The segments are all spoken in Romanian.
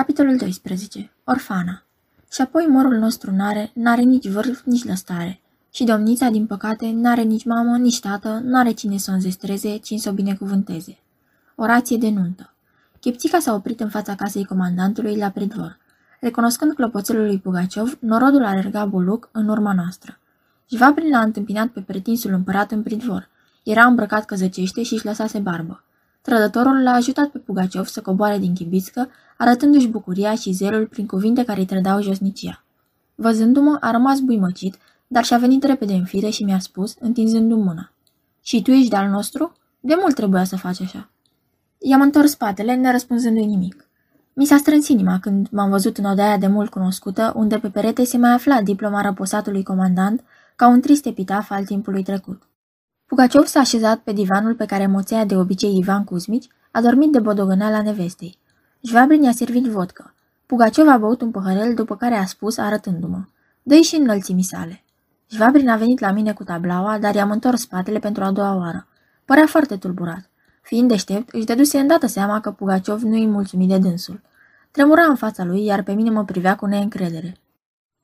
Capitolul 12. Orfana Și apoi morul nostru n-are, n-are nici vârf, nici lăstare. Și domnița, din păcate, n-are nici mamă, nici tată, n-are cine să o înzestreze, cine să o binecuvânteze. Orație de nuntă. Chipțica s-a oprit în fața casei comandantului la pridvor. Recunoscând clopoțelul lui Pugaciov, norodul alerga buluc în urma noastră. Jvabrin l-a întâmpinat pe pretinsul împărat în pridvor. Era îmbrăcat căzăcește și își lăsase barbă. Trădătorul l-a ajutat pe Pugaciov să coboare din chibițcă, arătându-și bucuria și zelul prin cuvinte care îi trădau josnicia. Văzându-mă, a rămas buimăcit, dar și-a venit repede în fire și mi-a spus, întinzându-mi mâna. Și tu ești de-al nostru? De mult trebuia să faci așa. I-am întors spatele, nerăspunzându-i nimic. Mi s-a strâns inima când m-am văzut în odaia de mult cunoscută, unde pe perete se mai afla diploma răposatului comandant, ca un trist epitaf al timpului trecut. Pugaciov s-a așezat pe divanul pe care moțea de obicei Ivan Cuzmici, a dormit de la nevestei. Jvabrin i-a servit vodcă. Pugaciov a băut un păhărel, după care a spus, arătându-mă. Dă-i și înălțimii sale. Jvabrin a venit la mine cu tablaua, dar i-am întors spatele pentru a doua oară. Părea foarte tulburat. Fiind deștept, își dăduse îndată seama că Pugaciov nu-i mulțumit de dânsul. Tremura în fața lui, iar pe mine mă privea cu neîncredere.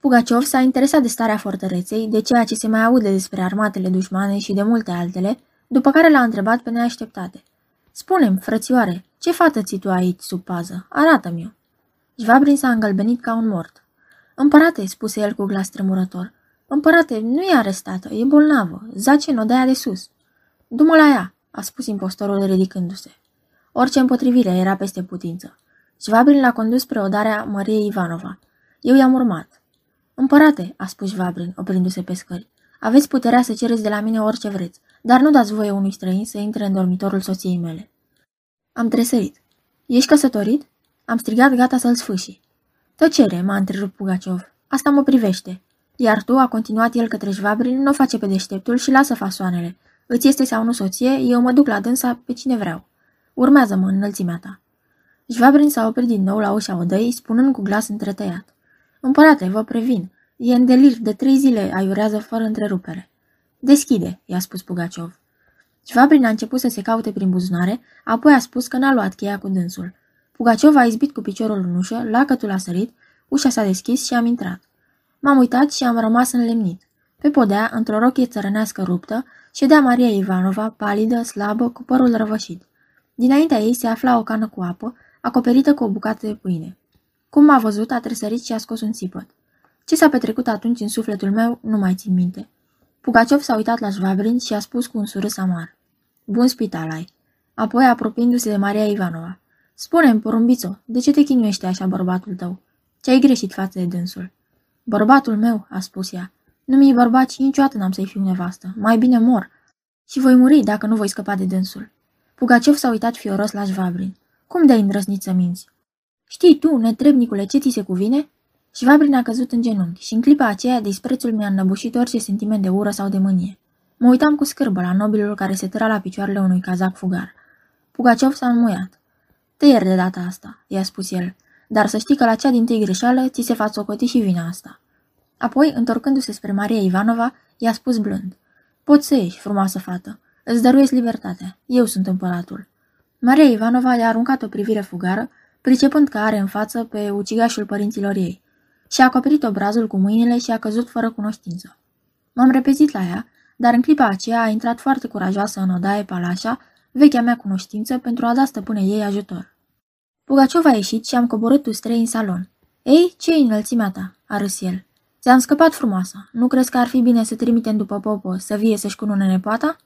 Pugaciov s-a interesat de starea fortăreței, de ceea ce se mai aude despre armatele dușmane și de multe altele, după care l-a întrebat pe neașteptate. Spune-mi, frățioare, ce fată ți tu aici sub pază? Arată-mi-o. Jvabrin s-a îngălbenit ca un mort. Împărate, spuse el cu glas tremurător. Împărate, nu e arestată, e bolnavă, zace în odaia de sus. Du-mă la ea, a spus impostorul ridicându-se. Orice împotrivire era peste putință. Jvabrin l-a condus spre odarea Măriei Ivanova. Eu i-am urmat. Împărate, a spus Jvabrin, oprindu-se pe scări, aveți puterea să cereți de la mine orice vreți, dar nu dați voie unui străin să intre în dormitorul soției mele. Am tresărit. Ești căsătorit? Am strigat gata să-l sfâși. Tăcere, m-a întrerupt Pugaciov. Asta mă privește. Iar tu, a continuat el către Jvabrin, nu face pe deșteptul și lasă fasoanele. Îți este sau nu soție, eu mă duc la dânsa pe cine vreau. Urmează-mă în înălțimea ta. Jvabrin s-a oprit din nou la ușa odăii, spunând cu glas întretăiat. Împărate, vă previn. E în delir, de trei zile aiurează fără întrerupere. Deschide, i-a spus Pugaciov. Șvabrin a început să se caute prin buzunare, apoi a spus că n-a luat cheia cu dânsul. Pugaciov a izbit cu piciorul în ușă, lacătul a sărit, ușa s-a deschis și am intrat. M-am uitat și am rămas înlemnit. Pe podea, într-o rochie țărănească ruptă, ședea Maria Ivanova, palidă, slabă, cu părul răvășit. Dinaintea ei se afla o cană cu apă, acoperită cu o bucată de pâine. Cum m-a văzut, a tresărit și a scos un țipăt. Ce s-a petrecut atunci în sufletul meu, nu mai țin minte. Pugaciov s-a uitat la Jvabrin și a spus cu un surâs amar. Bun spital ai. Apoi, apropiindu-se de Maria Ivanova. Spune-mi, porumbițo, de ce te chinuiește așa bărbatul tău? Ce ai greșit față de dânsul? Bărbatul meu, a spus ea. Nu mi-e bărbat și niciodată n-am să-i fiu nevastă. Mai bine mor. Și voi muri dacă nu voi scăpa de dânsul. Pugaciov s-a uitat fioros la Jvabrin. Cum de-ai îndrăznit să minți? Știi tu, netrebnicule, ce ți se cuvine? Șvabrin a căzut în genunchi și în clipa aceea disprețul mi-a înnăbușit orice sentiment de ură sau de mânie. Mă uitam cu scârbă la nobilul care se tăra la picioarele unui cazac fugar. Pugaciov s-a înmuiat. Te ieri de data asta, i-a spus el, dar să știi că la cea din tâi greșeală ți se față socoti și vina asta. Apoi, întorcându-se spre Maria Ivanova, i-a spus blând. Poți să ieși, frumoasă fată. Îți dăruiesc libertatea. Eu sunt împăratul. Maria Ivanova i-a aruncat o privire fugară, pricepând că are în față pe ucigașul părinților ei. Și-a acoperit obrazul cu mâinile și a căzut fără cunoștință. M-am repezit la ea, dar în clipa aceea a intrat foarte curajoasă în odaie palașa, vechea mea cunoștință, pentru a da stăpâne ei ajutor. Pugaciov a ieșit și am coborât ustrei în salon. Ei, ce e înălțimea ta?" a râs el. Ți-am scăpat frumoasă. Nu crezi că ar fi bine să trimitem după popă să vie să-și cunune nepoata?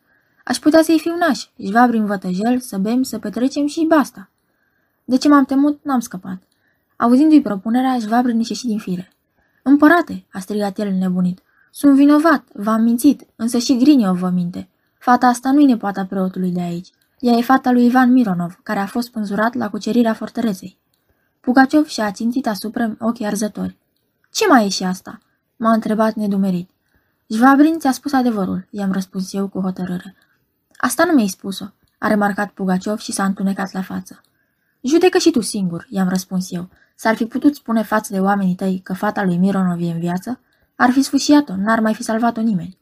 Aș putea să-i fiu naș, prin vătăjel, să bem, să petrecem și basta. De ce m-am temut, n-am scăpat. Auzindu-i propunerea, Jvabrin ieși din fire. Împărate, a strigat el nebunit. Sunt vinovat, v-am mințit, însă și Grinio vă minte. Fata asta nu-i nepoata preotului de aici. Ea e fata lui Ivan Mironov, care a fost pânzurat la cucerirea fortăreței. Pugaciov și-a țintit asupra ochii arzători. Ce mai e și asta?" m-a întrebat nedumerit. Jvabrinț ți-a spus adevărul, i-am răspuns eu cu hotărâre. Asta nu mi-ai spus-o, a remarcat Pugaciov și s-a întunecat la față. Judecă și tu singur, i-am răspuns eu. S-ar fi putut spune față de oamenii tăi că fata lui Mironov e în viață? Ar fi sfâșiat-o, n-ar mai fi salvat-o nimeni.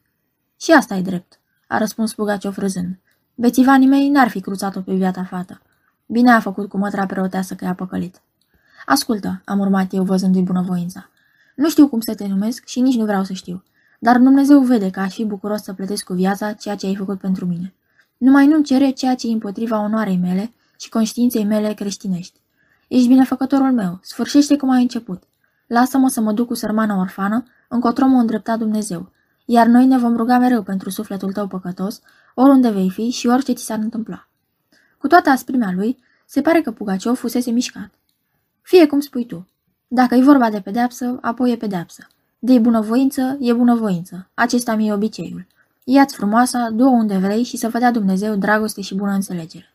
Și asta e drept, a răspuns Pugaciov râzând. Bețivanii mei n-ar fi cruțat-o pe viața fată. Bine a făcut cu mătra preoteasă că i-a păcălit. Ascultă, am urmat eu văzându-i bunăvoința. Nu știu cum să te numesc și nici nu vreau să știu. Dar Dumnezeu vede că aș fi bucuros să plătesc cu viața ceea ce ai făcut pentru mine. Numai nu-mi cere ceea ce e împotriva onoarei mele și conștiinței mele creștinești. Ești binefăcătorul meu, sfârșește cum ai început. Lasă-mă să mă duc cu sărmana orfană, încotro mă îndrepta Dumnezeu, iar noi ne vom ruga mereu pentru sufletul tău păcătos, oriunde vei fi și orice ți s-ar întâmpla. Cu toată asprimea lui, se pare că Pugaciov fusese mișcat. Fie cum spui tu. Dacă e vorba de pedeapsă, apoi e pedeapsă. De bunăvoință, e bunăvoință. Acesta mi-e obiceiul. Ia-ți frumoasa, du unde vrei și să vă dea Dumnezeu dragoste și bună înțelegere.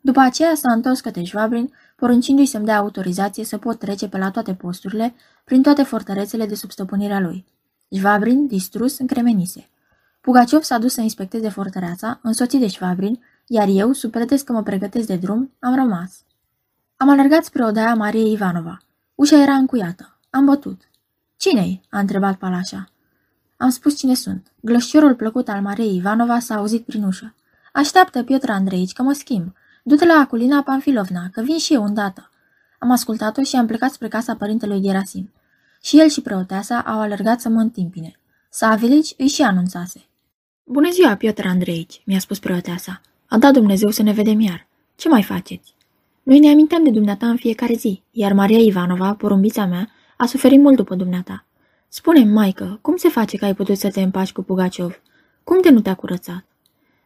După aceea s-a întors către Șvabrin, poruncindu-i să-mi dea autorizație să pot trece pe la toate posturile, prin toate fortărețele de sub stăpânirea lui. Șvabrin, distrus, încremenise. Pugaciov s-a dus să inspecteze fortăreața, însoțit de Șvabrin, iar eu, sub pretext că mă pregătesc de drum, am rămas. Am alergat spre odaia Mariei Ivanova. Ușa era încuiată. Am bătut. Cine-i?" a întrebat Palașa. Am spus cine sunt. Glășciorul plăcut al Mariei Ivanova s-a auzit prin ușă. Așteaptă, Piotr Andreici, că mă schimb. Du-te la Aculina Panfilovna, că vin și eu îndată. Am ascultat-o și am plecat spre casa părintelui Gerasim. Și el și preoteasa au alergat să mă întimpine. Savilici îi și anunțase. Bună ziua, Piotr Andreici, mi-a spus preoteasa. A dat Dumnezeu să ne vedem iar. Ce mai faceți? Noi ne aminteam de dumneata în fiecare zi, iar Maria Ivanova, porumbița mea, a suferit mult după dumneata. spune maică, cum se face că ai putut să te împaci cu Pugaciov? Cum de nu te-a curățat?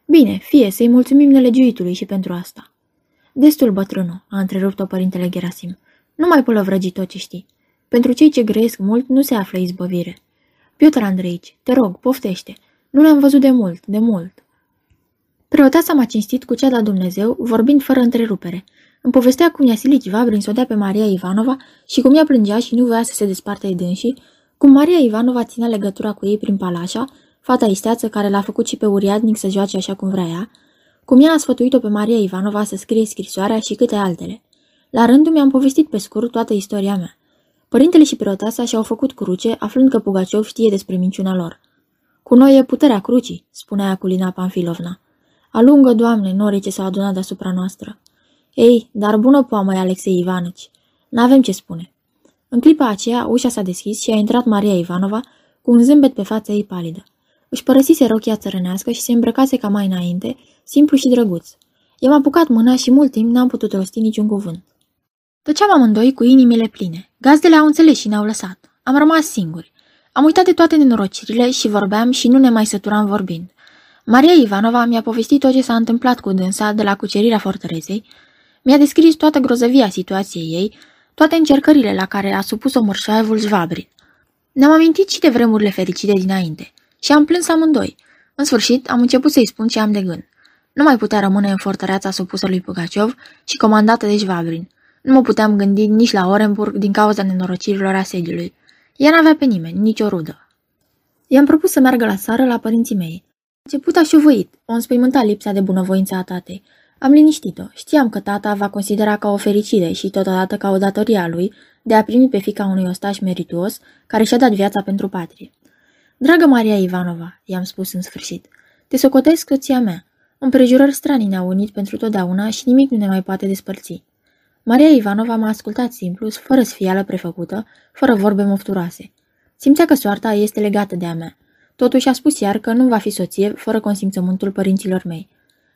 Bine, fie să-i mulțumim nelegiuitului și pentru asta. Destul, bătrânul, a întrerupt-o părintele Gerasim. Nu mai pălăvrăgi tot ce știi. Pentru cei ce grăiesc mult, nu se află izbăvire. Piotr Andreici, te rog, poftește. Nu le-am văzut de mult, de mult. Preoteasa m-a cinstit cu cea la Dumnezeu, vorbind fără întrerupere. Îmi povestea cum i-a silit Vabrin să o dea pe Maria Ivanova și cum ea plângea și nu voia să se despartă de dânsii, cum Maria Ivanova ținea legătura cu ei prin palașa, fata isteață care l-a făcut și pe uriadnic să joace așa cum vrea ea, cum ea a sfătuit-o pe Maria Ivanova să scrie scrisoarea și câte altele. La rândul mi-am povestit pe scurt toată istoria mea. Părintele și preoteasa și-au făcut cruce, aflând că Pugaciov știe despre minciuna lor. Cu noi e puterea crucii, spunea Aculina Panfilovna. Alungă, Doamne, norii ce s-au adunat deasupra noastră. Ei, dar bună poamă Alexei Ivanici. N-avem ce spune. În clipa aceea, ușa s-a deschis și a intrat Maria Ivanova cu un zâmbet pe fața ei palidă. Își părăsise rochia țărănească și se îmbrăcase ca mai înainte, simplu și drăguț. I-am apucat mâna și mult timp n-am putut rosti niciun cuvânt. Tăceam amândoi cu inimile pline. Gazdele au înțeles și ne-au lăsat. Am rămas singuri. Am uitat de toate nenorocirile și vorbeam și nu ne mai săturam vorbind. Maria Ivanova mi-a povestit tot ce s-a întâmplat cu dânsa de la cucerirea fortăreței, mi-a descris toată grozăvia situației ei, toate încercările la care a supus-o mărșoaievul Zvabrin. Ne-am amintit și de vremurile fericite dinainte și am plâns amândoi. În sfârșit, am început să-i spun ce am de gând. Nu mai putea rămâne în fortăreața supusă lui Pugaciov și comandată de Zvabrin. Nu mă puteam gândi nici la Orenburg din cauza nenorocirilor asediului. Ea n-avea pe nimeni, nici o rudă. I-am propus să meargă la țară la părinții mei. A început a șuvăit, o înspăimânta lipsa de bunăvoință a tatei. Am liniștit-o. Știam că tata va considera ca o fericire și totodată ca o datorie a lui de a primi pe fica unui ostaș merituos care și-a dat viața pentru patrie. Dragă Maria Ivanova, i-am spus în sfârșit, te socotesc soția mea. Împrejurări stranii ne-au unit pentru totdeauna și nimic nu ne mai poate despărți. Maria Ivanova m-a ascultat simplu, fără sfială prefăcută, fără vorbe mofturoase. Simțea că soarta este legată de a mea. Totuși a spus iar că nu va fi soție fără consimțământul părinților mei.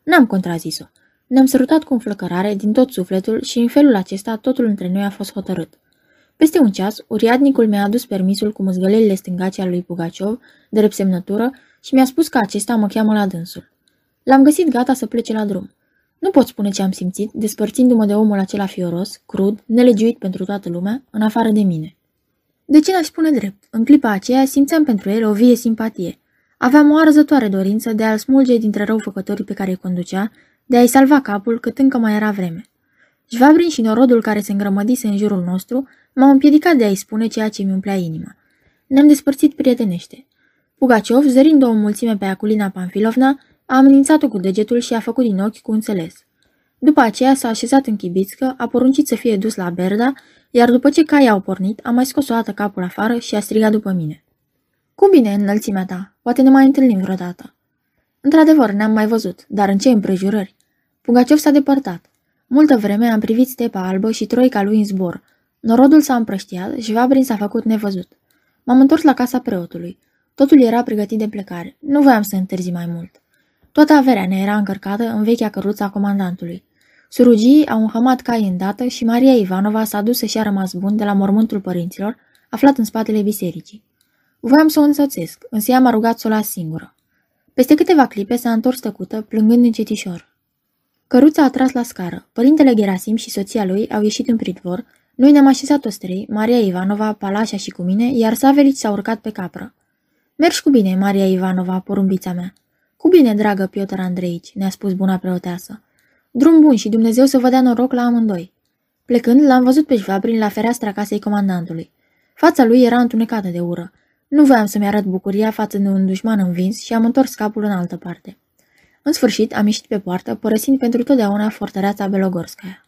N-am contrazis-o. Ne-am sărutat cu înflăcărare din tot sufletul și în felul acesta totul între noi a fost hotărât. Peste un ceas, uriadnicul mi-a adus permisul cu măzgălelile stângace al lui Pugaciov, de repsemnătură, și mi-a spus că acesta mă cheamă la dânsul. L-am găsit gata să plece la drum. Nu pot spune ce am simțit, despărțindu-mă de omul acela fioros, crud, nelegiuit pentru toată lumea, în afară de mine. De ce n-aș spune drept? În clipa aceea simțeam pentru el o vie simpatie. Aveam o arzătoare dorință de a-l smulge dintre răufăcătorii pe care îi conducea, de a-i salva capul cât încă mai era vreme. Jvabrin și norodul care se îngrămădise în jurul nostru m-au împiedicat de a-i spune ceea ce mi umplea inima. Ne-am despărțit prietenește. Pugaciov, zărind o mulțime pe Aculina Panfilovna, a amenințat-o cu degetul și a făcut din ochi cu înțeles. După aceea s-a așezat în chibițcă, a poruncit să fie dus la Berda, iar după ce caii au pornit, a mai scos o dată capul afară și a strigat după mine. Cum bine, înălțimea ta, poate ne mai întâlnim vreodată. Într-adevăr, ne-am mai văzut, dar în ce împrejurări? Pugaciov s-a depărtat. Multă vreme am privit stepa albă și troica lui în zbor. Norodul s-a împrăștiat și Vabrin s-a făcut nevăzut. M-am întors la casa preotului. Totul era pregătit de plecare. Nu voiam să întârzi mai mult. Toată averea ne era încărcată în vechea căruță a comandantului. Surugii au înhămat cai îndată și Maria Ivanova s-a dus să-și a rămas bun de la mormântul părinților, aflat în spatele bisericii. Voiam să o însoțesc, însă ea m-a rugat să o las singură. Peste câteva clipe s-a întors tăcută, plângând încetișor. Căruța a tras la scară. Părintele Gerasim și soția lui au ieșit în pridvor. Noi ne-am așezat toți trei, Maria Ivanova, Palașa și cu mine, iar Savelici s-a urcat pe capră. Mergi cu bine, Maria Ivanova, porumbița mea. Cu bine, dragă Piotr Andreici, ne-a spus buna preoteasă. Drum bun și Dumnezeu să vă dea noroc la amândoi. Plecând, l-am văzut pe Șvabrin la fereastra casei comandantului. Fața lui era întunecată de ură. Nu voiam să-mi arăt bucuria față de un dușman învins și am întors capul în altă parte. În sfârșit, am ieșit pe poartă, părăsind pentru totdeauna fortăreața Belogorskaya.